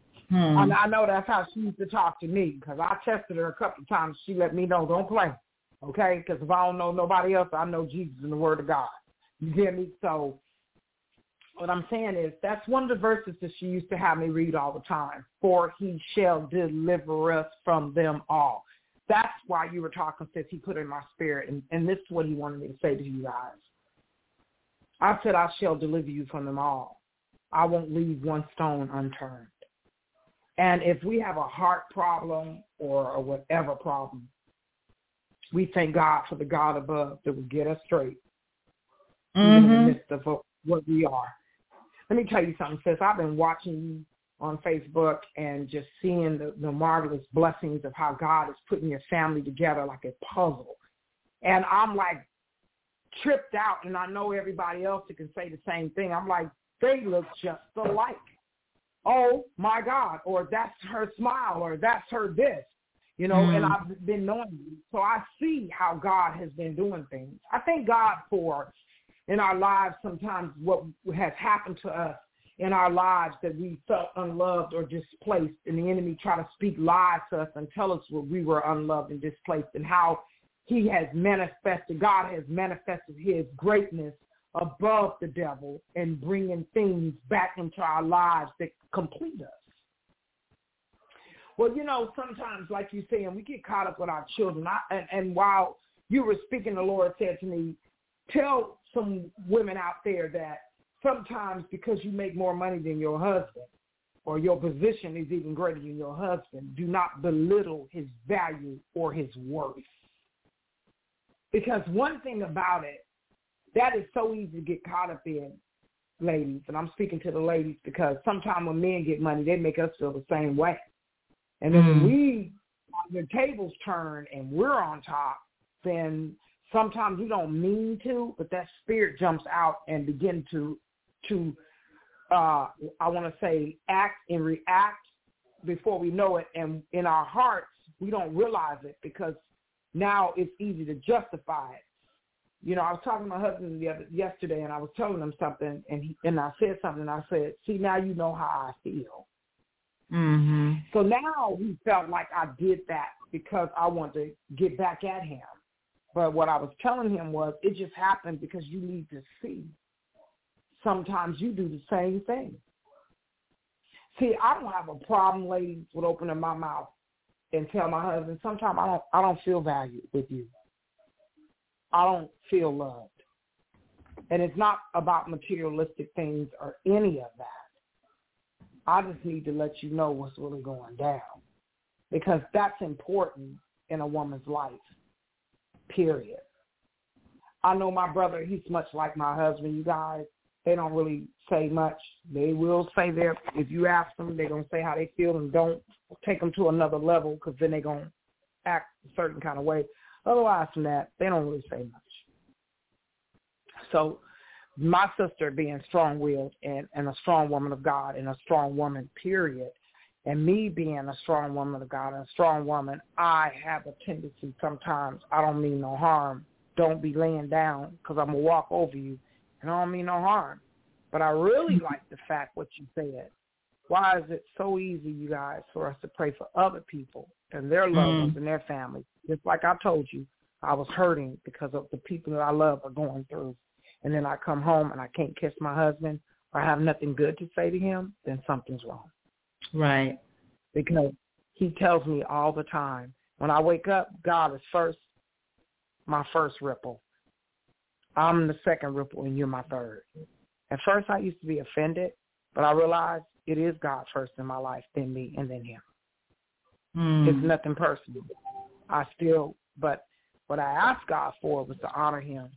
I, I know that's how she used to talk to me because I tested her a couple of times. She let me know, don't play, okay? Because if I don't know nobody else, I know Jesus and the Word of God. You get me? So what I'm saying is that's one of the verses that she used to have me read all the time. For he shall deliver us from them all. That's why you were talking, since he put in my spirit. And, and this is what he wanted me to say to you guys. I said, I shall deliver you from them all. I won't leave one stone unturned. And if we have a heart problem or a whatever problem, we thank God for the God above that will get us straight mm-hmm. in the midst of what we are. Let me tell you something, sis. I've been watching you on Facebook and just seeing the, the marvelous blessings of how God is putting your family together like a puzzle. And I'm like tripped out, and I know everybody else that can say the same thing. I'm like, they look just alike. Oh my God, or that's her smile, or that's her this, you know. Mm. And I've been knowing you, so I see how God has been doing things. I thank God for in our lives sometimes what has happened to us in our lives that we felt unloved or displaced and the enemy try to speak lies to us and tell us what we were unloved and displaced and how he has manifested, God has manifested his greatness above the devil and bringing things back into our lives that complete us. Well, you know, sometimes, like you say, and we get caught up with our children. I, and, and while you were speaking, the Lord said to me, tell some women out there that sometimes because you make more money than your husband or your position is even greater than your husband, do not belittle his value or his worth. Because one thing about it, that is so easy to get caught up in, ladies. And I'm speaking to the ladies because sometimes when men get money, they make us feel the same way. And then mm. when we, the tables turn and we're on top, then sometimes we don't mean to, but that spirit jumps out and begin to to uh I want to say act and react before we know it and in our hearts we don't realize it because now it's easy to justify it. You know, I was talking to my husband the other, yesterday and I was telling him something and he, and I said something and I said, "See, now you know how I feel." hmm So now he felt like I did that because I wanted to get back at him. But what I was telling him was it just happened because you need to see. Sometimes you do the same thing. See, I don't have a problem, ladies, with opening my mouth and tell my husband, sometimes I don't I don't feel valued with you. I don't feel loved. And it's not about materialistic things or any of that. I just need to let you know what's really going down. Because that's important in a woman's life period. I know my brother, he's much like my husband, you guys. They don't really say much. They will say their, if you ask them, they're going to say how they feel and don't take them to another level because then they're going to act a certain kind of way. Otherwise than that, they don't really say much. So my sister being strong-willed and, and a strong woman of God and a strong woman, period, and me being a strong woman of God and a strong woman, I have a tendency sometimes, I don't mean no harm. Don't be laying down because I'm going to walk over you. And I don't mean no harm. But I really like the fact what you said. Why is it so easy, you guys, for us to pray for other people and their loved mm-hmm. ones and their families? Just like I told you, I was hurting because of the people that I love are going through. And then I come home and I can't kiss my husband or I have nothing good to say to him, then something's wrong. Right. Because he tells me all the time, when I wake up, God is first, my first ripple. I'm the second ripple and you're my third. At first I used to be offended, but I realized it is God first in my life, then me, and then him. Mm. It's nothing personal. I still, but what I asked God for was to honor him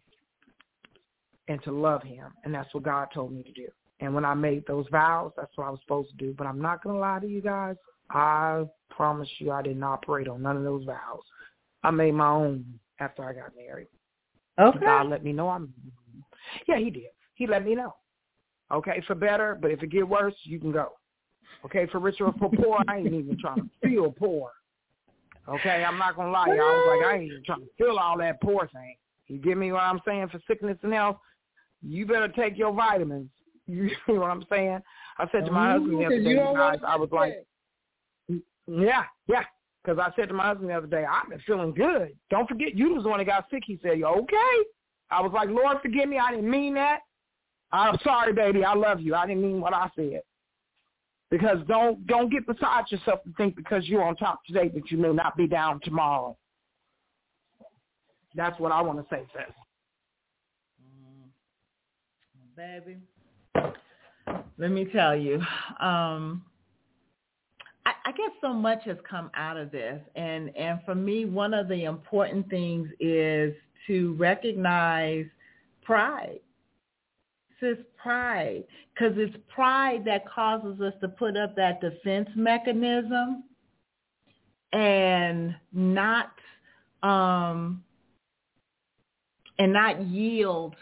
and to love him, and that's what God told me to do. And when I made those vows, that's what I was supposed to do. But I'm not going to lie to you guys. I promise you I didn't operate on none of those vows. I made my own after I got married. Okay. God let me know I'm Yeah, he did. He let me know. Okay, for better, but if it get worse, you can go. Okay, for richer or for poor, I ain't even trying to feel poor. Okay, I'm not gonna lie, y'all. I was like, I ain't even trying to feel all that poor thing. You get me what I'm saying? For sickness and health, you better take your vitamins You know what I'm saying? I said to my husband the other day, guys, I was like, yeah, yeah. Because I said to my husband the other day, I've been feeling good. Don't forget, you was the one that got sick. He said, you okay? I was like, Lord, forgive me. I didn't mean that. I'm sorry, baby. I love you. I didn't mean what I said. Because don't don't get beside yourself to think because you're on top today that you may not be down tomorrow. That's what I want to say, sis. Mm, baby, let me tell you. Um, I, I guess so much has come out of this, and and for me, one of the important things is to recognize pride. is pride because it's pride that causes us to put up that defense mechanism and not um, and not yield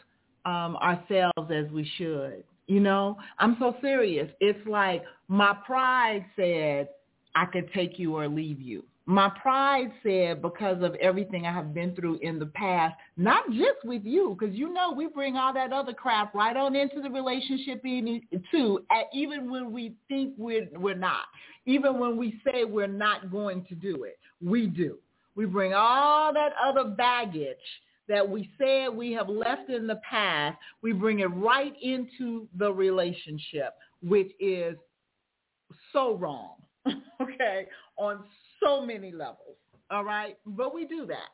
um, ourselves as we should. You know, I'm so serious. It's like my pride said I could take you or leave you. My pride said because of everything I have been through in the past, not just with you, because you know we bring all that other crap right on into the relationship too, even when we think we're we're not, even when we say we're not going to do it, we do. We bring all that other baggage that we said we have left in the past, we bring it right into the relationship, which is so wrong, okay, on so many levels, all right? But we do that.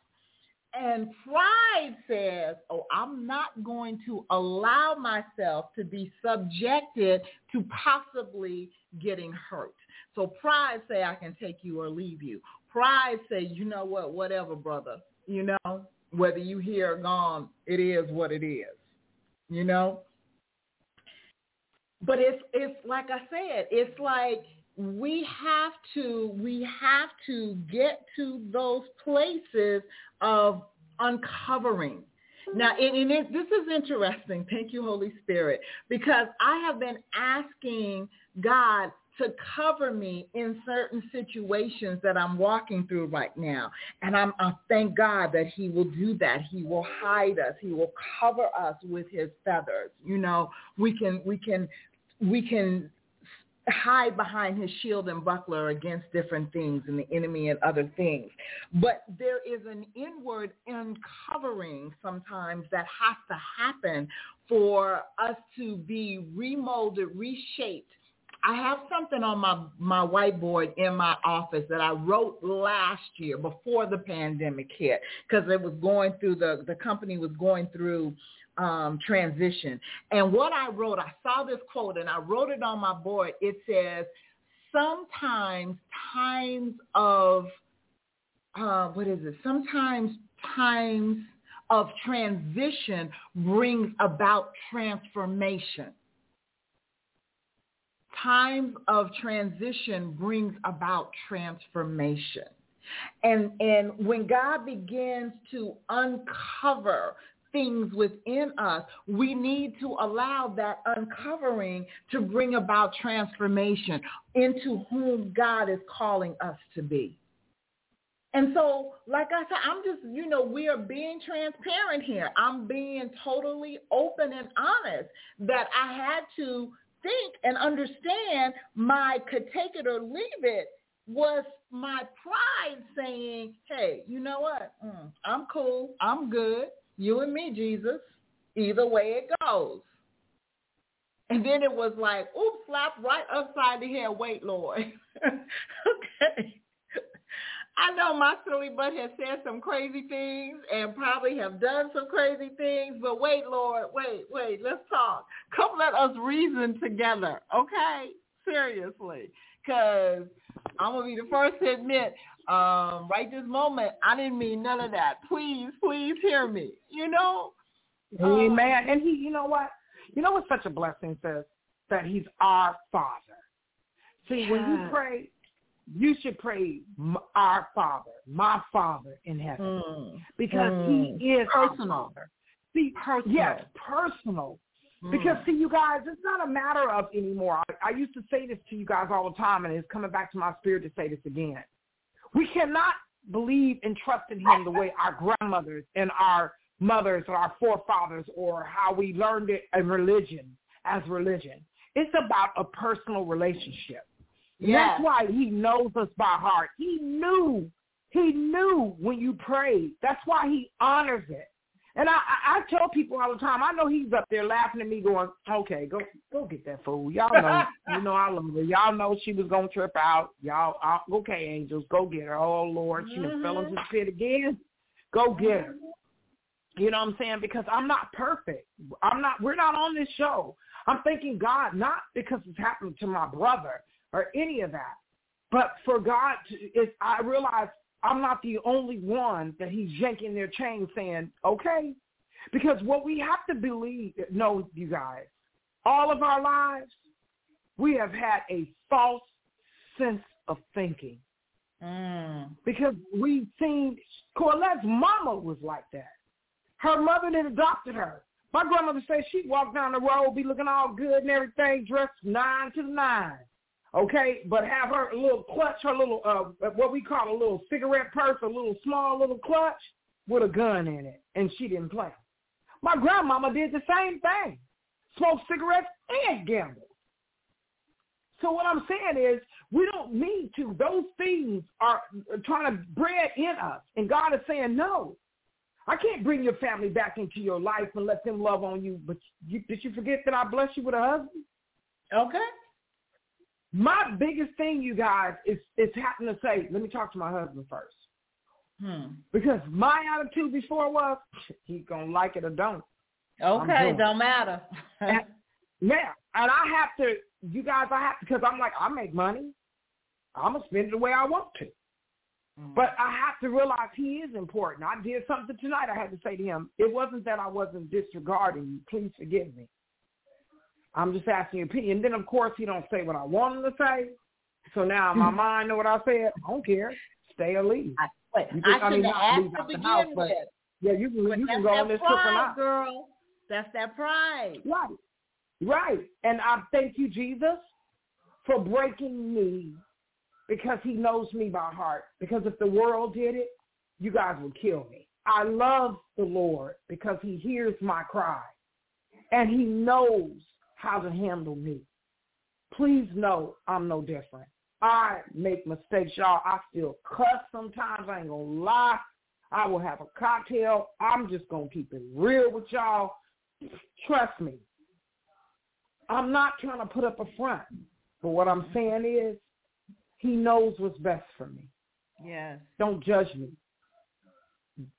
And pride says, oh, I'm not going to allow myself to be subjected to possibly getting hurt. So pride say I can take you or leave you. Pride say, you know what, whatever, brother. You know, whether you here or gone, it is what it is. You know? But it's it's like I said, it's like we have to we have to get to those places of uncovering. Now, and, and it, this is interesting. Thank you, Holy Spirit, because I have been asking God to cover me in certain situations that I'm walking through right now. And I'm, I thank God that he will do that. He will hide us. He will cover us with his feathers. You know, we can, we can, we can hide behind his shield and buckler against different things and the enemy and other things. But there is an inward uncovering sometimes that has to happen for us to be remolded, reshaped I have something on my, my whiteboard in my office that I wrote last year before the pandemic hit because it was going through the, the company was going through um, transition. And what I wrote, I saw this quote and I wrote it on my board. It says, sometimes times of, uh, what is it? Sometimes times of transition brings about transformation times of transition brings about transformation. And, and when God begins to uncover things within us, we need to allow that uncovering to bring about transformation into whom God is calling us to be. And so, like I said, I'm just, you know, we are being transparent here. I'm being totally open and honest that I had to think and understand my could take it or leave it was my pride saying, hey, you know what? Mm, I'm cool. I'm good. You and me, Jesus. Either way it goes. And then it was like, oops, slap right upside the head. Wait, Lord. okay. I know my silly butt has said some crazy things and probably have done some crazy things, but wait, Lord, wait, wait, let's talk. Come let us reason together, okay? Seriously. Because I'm going to be the first to admit, um, right this moment, I didn't mean none of that. Please, please hear me, you know? Amen. Um, and he, you know what? You know what's such a blessing, says? That he's our Father. See, yeah. when you pray, you should pray our Father, my Father in heaven, mm. because mm. He is personal. See, personal. yes, personal. Mm. Because see, you guys, it's not a matter of anymore. I, I used to say this to you guys all the time, and it's coming back to my spirit to say this again. We cannot believe and trust in Him the way our grandmothers and our mothers or our forefathers or how we learned it in religion as religion. It's about a personal relationship. Yes. That's why he knows us by heart. He knew. He knew when you prayed. That's why he honors it. And I, I, I tell people all the time, I know he's up there laughing at me going, okay, go go get that fool. Y'all know, you know I love her. Y'all know she was going to trip out. Y'all, uh, okay, angels, go get her. Oh, Lord, she mm-hmm. fell into the pit again. Go get her. You know what I'm saying? Because I'm not perfect. I'm not, we're not on this show. I'm thanking God, not because it's happened to my brother, or any of that. But for God, to, it's, I realize I'm not the only one that he's yanking their chain saying, okay. Because what we have to believe, know, you guys, all of our lives, we have had a false sense of thinking. Mm. Because we've seen Corlette's mama was like that. Her mother that adopted her. My grandmother said she'd walk down the road, be looking all good and everything, dressed nine to the nine. Okay, but have her little clutch, her little uh what we call a little cigarette purse, a little small little clutch with a gun in it, and she didn't play. My grandmama did the same thing, smoked cigarettes and gambled. So what I'm saying is we don't need to. Those things are trying to bred in us. And God is saying, no, I can't bring your family back into your life and let them love on you. But you, did you forget that I bless you with a husband? Okay. My biggest thing, you guys, is is having to say, let me talk to my husband first. Hmm. Because my attitude before was, he's going to like it or don't. Okay, don't matter. And, yeah, and I have to, you guys, I have to, because I'm like, I make money. I'm going to spend it the way I want to. Mm. But I have to realize he is important. I did something tonight. I had to say to him, it wasn't that I wasn't disregarding you. Please forgive me. I'm just asking your opinion. And then, of course, he don't say what I want him to say. So now my mind know what I said. I don't care. Stay or leave. I, You I I mean, should have leave asked to begin house, but- with. Yeah, you can But you can go on this trip or not. girl. That's that pride. Right. Right. And I thank you, Jesus, for breaking me because he knows me by heart. Because if the world did it, you guys would kill me. I love the Lord because he hears my cry and he knows how to handle me. Please know I'm no different. I make mistakes, y'all. I still cuss sometimes. I ain't going to lie. I will have a cocktail. I'm just going to keep it real with y'all. Trust me. I'm not trying to put up a front. But what I'm saying is he knows what's best for me. Yes. Don't judge me.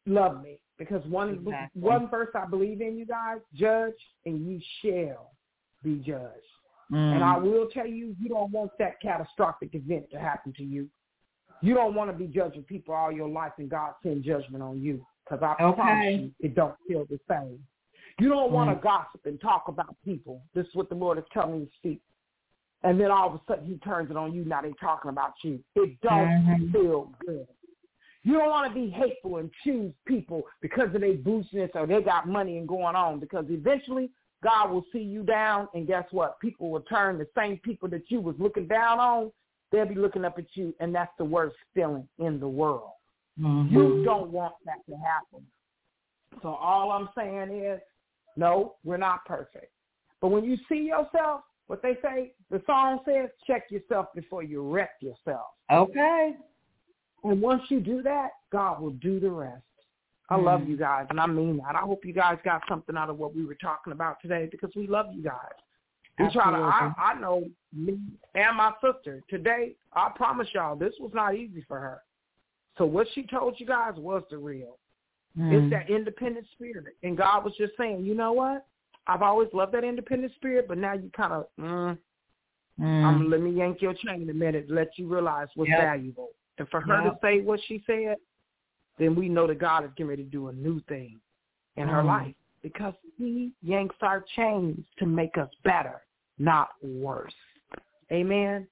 Love me. Because one Exactly. one verse I believe in, you guys, judge and you shall be judged. And I Mm. will tell you, you don't want that catastrophic event to happen to you. You don't want to be judging people all your life and God send judgment on you. Because I Okay. promise you, it don't feel the same. You don't want Mm. to gossip and talk about people. This is what the Lord is telling me to speak. And then all of a sudden he turns it on you. Now they're talking about you. It don't Mhm. feel good. You don't want to be hateful and choose people because of their boostiness or they got money and going on because eventually God will see you down and guess what? People will turn the same people that you was looking down on, they'll be looking up at you and that's the worst feeling in the world. Mhm. You don't want that to happen. So all I'm saying is, no, we're not perfect. But when you see yourself, what they say, the song says, check yourself before you wreck yourself. Okay. And once you do that, God will do the rest. I love Mm. you guys, and I mean that. I hope you guys got something out of what we were talking about today because we love you guys. We try to. I, Absolutely. I know me and my sister today. I promise y'all, this was not easy for her. So what she told you guys was the real. Mm. It's that independent spirit, and God was just saying, you know what? I've always loved that independent spirit, but now you kind of, mm, Mm. I'm let me yank your chain a minute, let you realize what's Yep. valuable. And for her Yep. to say what she said, then we know that God is getting ready to do a new thing in her Mm. life because he yanks our chains to make us better, not worse. Amen.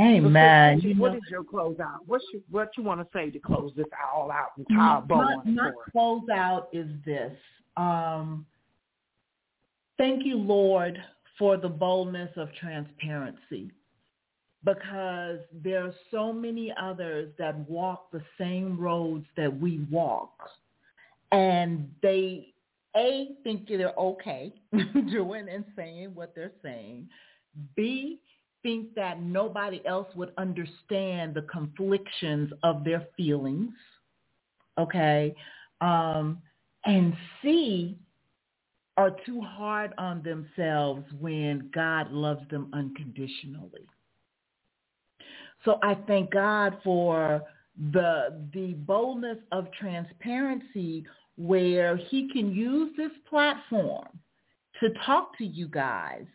Amen. You what know, is your close out? What's your, what you want to say to close this all out and tie a bow on my for us? closeout is this. Um, thank you, Lord, for the boldness of transparency because there are so many others that walk the same roads that we walk. And they, A, think they're okay doing and saying what they're saying. B, think that nobody else would understand the conflictions of their feelings. Okay. Um, and C, are too hard on themselves when God loves them unconditionally. So I thank God for the the boldness of transparency where he can use this platform to talk to you guys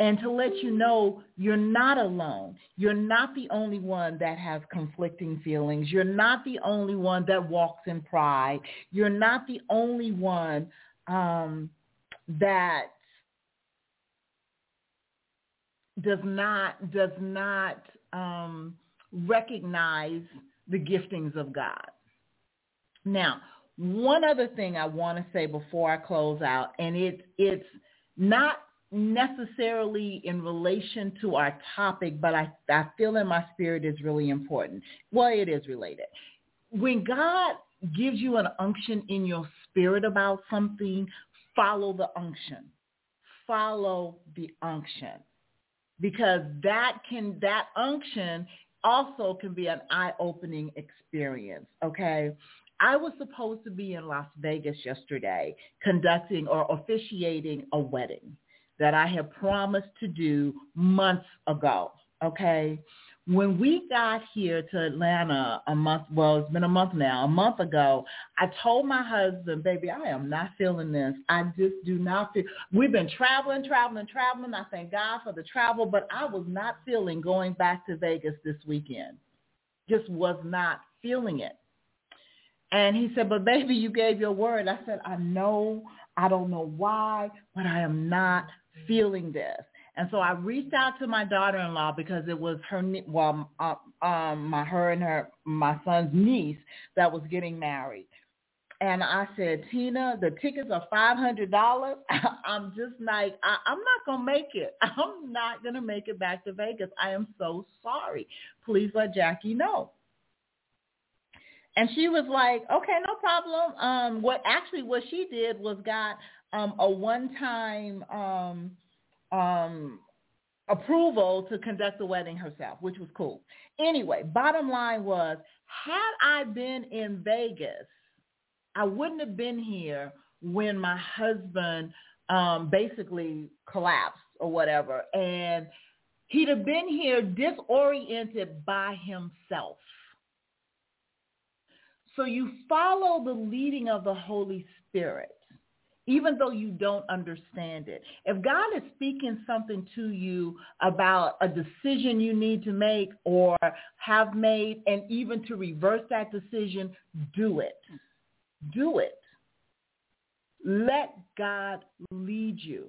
and to let you know you're not alone. You're not the only one that has conflicting feelings. You're not the only one that walks in pride. You're not the only one um, that does not does not um, recognize the giftings of God. Now, one other thing I want to say before I close out, and it, it's not necessarily in relation to our topic, but I, I feel in my spirit is really important. Well, it is related. When God gives you an unction in your spirit about something, follow the unction. Follow the unction. Because that can that unction also can be an eye-opening experience, okay? I was supposed to be in Las Vegas yesterday conducting or officiating a wedding that I had promised to do months ago. Okay. When we got here to Atlanta a month, well, it's been a month now, a month ago, I told my husband, baby, I am not feeling this. I just do not feel, we've been traveling, traveling, traveling. I thank God for the travel, but I was not feeling going back to Vegas this weekend. Just was not feeling it. And he said, but baby, you gave your word. I said, I know, I don't know why, but I am not feeling this. And so I reached out to my daughter-in-law because it was her, well, uh, um, my her and her my son's niece that was getting married. And I said, Tina, the tickets are five hundred dollars. I'm just like, I, I'm not gonna make it. I'm not gonna make it back to Vegas. I am so sorry. Please let Jackie know. And she was like, okay, no problem. Um, what actually what she did was got um, a one-time um, um, approval to conduct the wedding herself, which was cool. Anyway, bottom line was, had I been in Vegas, I wouldn't have been here when my husband um, basically collapsed or whatever. And he'd have been here disoriented by himself. So you follow the leading of the Holy Spirit even though you don't understand it. If God is speaking something to you about a decision you need to make or have made and even to reverse that decision, do it. Do it. Let God lead you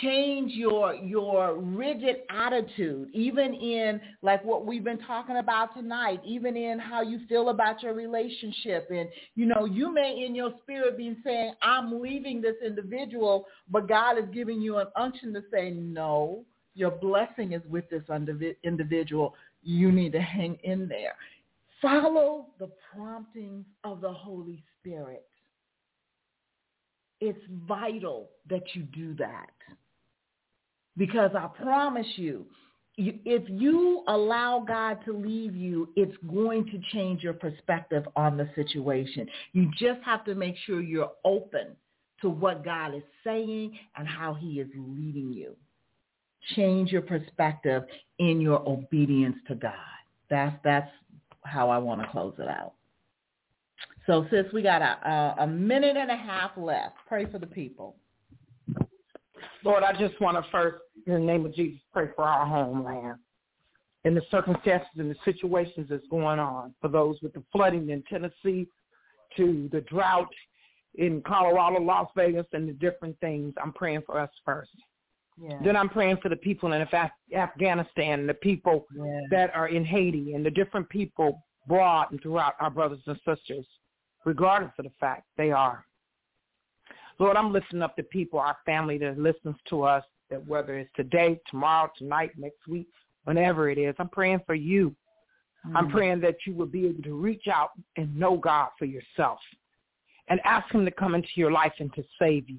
change your your rigid attitude even in like what we've been talking about tonight even in how you feel about your relationship. And you know you may in your spirit be saying i'm leaving this individual but god is giving you an unction to say no your blessing is with this individual. You need to hang in there. Follow the promptings of the holy spirit. It's vital that you do that. Because I promise you, if you allow God to leave you, it's going to change your perspective on the situation. You just have to make sure you're open to what God is saying and how he is leading you. Change your perspective in your obedience to God. That's, that's how I want to close it out. So sis, we got a, a, a minute and a half left. Pray for the people. Lord, I just want to first, in the name of Jesus, pray for our homeland and the circumstances and the situations that's going on for those with the flooding in Tennessee to the drought in Colorado, Las Vegas, and the different things. I'm praying for us first. Yeah. Then I'm praying for the people in Af- Afghanistan, the people yeah. that are in Haiti, and the different people brought and throughout our brothers and sisters regardless of the fact they are. Lord, I'm lifting up the people, our family that listens to us, that whether it's today, tomorrow, tonight, next week, whenever it is, I'm praying for you. Mm-hmm. I'm praying that you will be able to reach out and know God for yourself and ask him to come into your life and to save you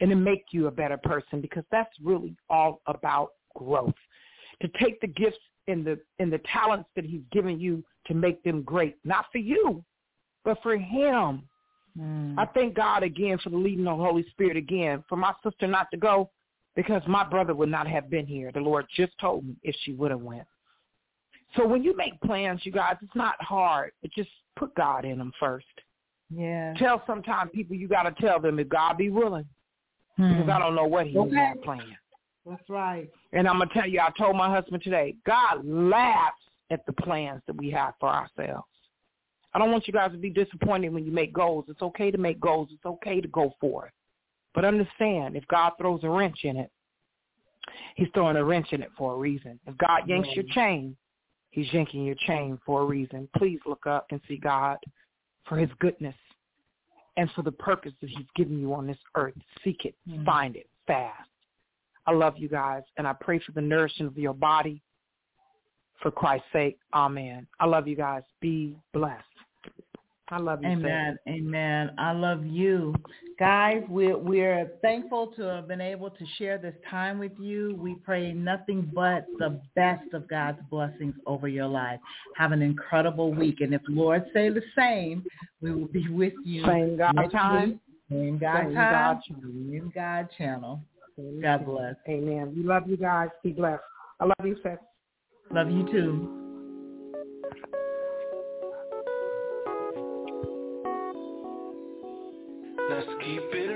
and to make you a better person because that's really all about growth. To take the gifts and the and the talents that he's given you to make them great, not for you, but for him. Mm. I thank God again for the leading of the Holy Spirit again, for my sister not to go because my brother would not have been here. The Lord just told me if she would have went. So when you make plans, you guys, it's not hard. But just put God in them first. Yeah. Tell sometimes people you got to tell them if God be willing, hmm. because I don't know what He okay. got planned. That's right. And I'm gonna tell you, I told my husband today, God laughs at the plans that we have for ourselves. I don't want you guys to be disappointed when you make goals. It's okay to make goals. It's okay to go for it. But understand, if God throws a wrench in it, He's throwing a wrench in it for a reason. If God yanks your chain, he's yanking your chain for a reason. Please look up and see God for his goodness and for the purpose that he's given you on this earth. Seek it, Mm. find it fast. I love you guys, and I pray for the nourishment of your body. For Christ's sake, amen. I love you guys. Be blessed. I love you. Amen. Amen. I love you. Guys, we're, we're thankful to have been able to share this time with you. We pray nothing but the best of God's blessings over your life. Have an incredible week. And if Lord say the same, we will be with you. Same God time. Same God Same time. God Same God channel. God bless. Amen. We love you guys. Be blessed. I love you, sis. Love you too. Keep it